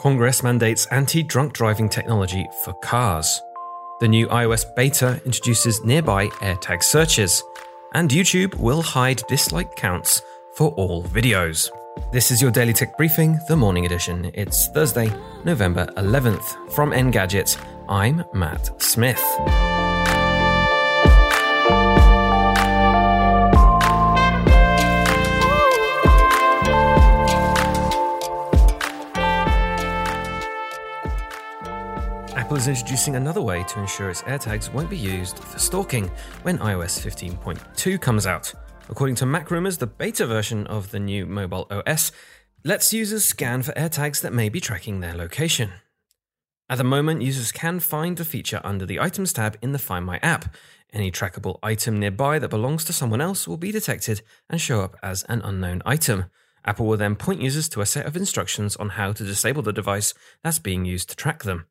Congress mandates anti drunk driving technology for cars. The new iOS beta introduces nearby AirTag searches and YouTube will hide dislike counts for all videos. This is your Daily Tech Briefing, the morning edition. It's Thursday, November 11th. From Engadget, I'm Matt Smith. Apple is introducing another way to ensure its AirTags won't be used for stalking when iOS 15.2 comes out. According to MacRumors, the beta version of the new mobile OS lets users scan for AirTags that may be tracking their location. At the moment, users can find the feature under the Items tab in the Find My app. Any trackable item nearby that belongs to someone else will be detected and show up as an unknown item. Apple will then point users to a set of instructions on how to disable the device that's being used to track them.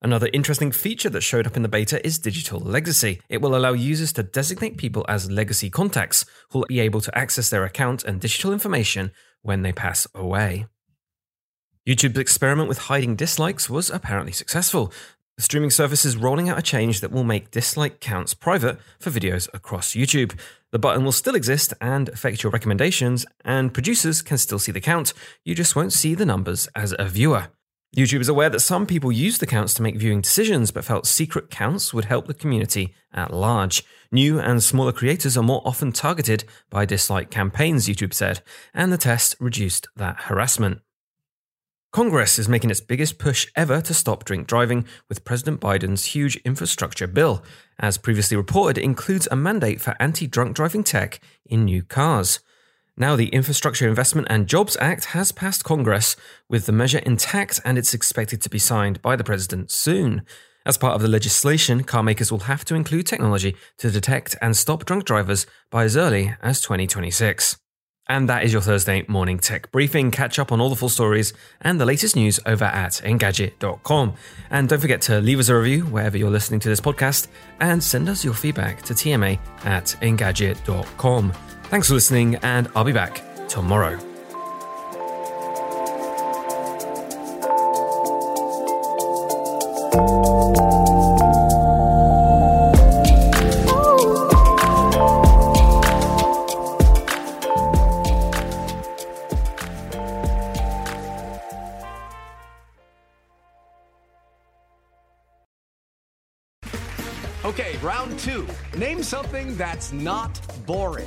Another interesting feature that showed up in the beta is digital legacy. It will allow users to designate people as legacy contacts who will be able to access their account and digital information when they pass away. YouTube's experiment with hiding dislikes was apparently successful. The streaming service is rolling out a change that will make dislike counts private for videos across YouTube. The button will still exist and affect your recommendations, and producers can still see the count. You just won't see the numbers as a viewer. YouTube is aware that some people use the counts to make viewing decisions, but felt secret counts would help the community at large. New and smaller creators are more often targeted by dislike campaigns, YouTube said, and the test reduced that harassment. Congress is making its biggest push ever to stop drink driving with President Biden's huge infrastructure bill. As previously reported, it includes a mandate for anti drunk driving tech in new cars. Now, the Infrastructure Investment and Jobs Act has passed Congress with the measure intact and it's expected to be signed by the president soon. As part of the legislation, car makers will have to include technology to detect and stop drunk drivers by as early as 2026. And that is your Thursday morning tech briefing. Catch up on all the full stories and the latest news over at Engadget.com. And don't forget to leave us a review wherever you're listening to this podcast and send us your feedback to TMA at Engadget.com. Thanks for listening, and I'll be back tomorrow. Okay, round two. Name something that's not boring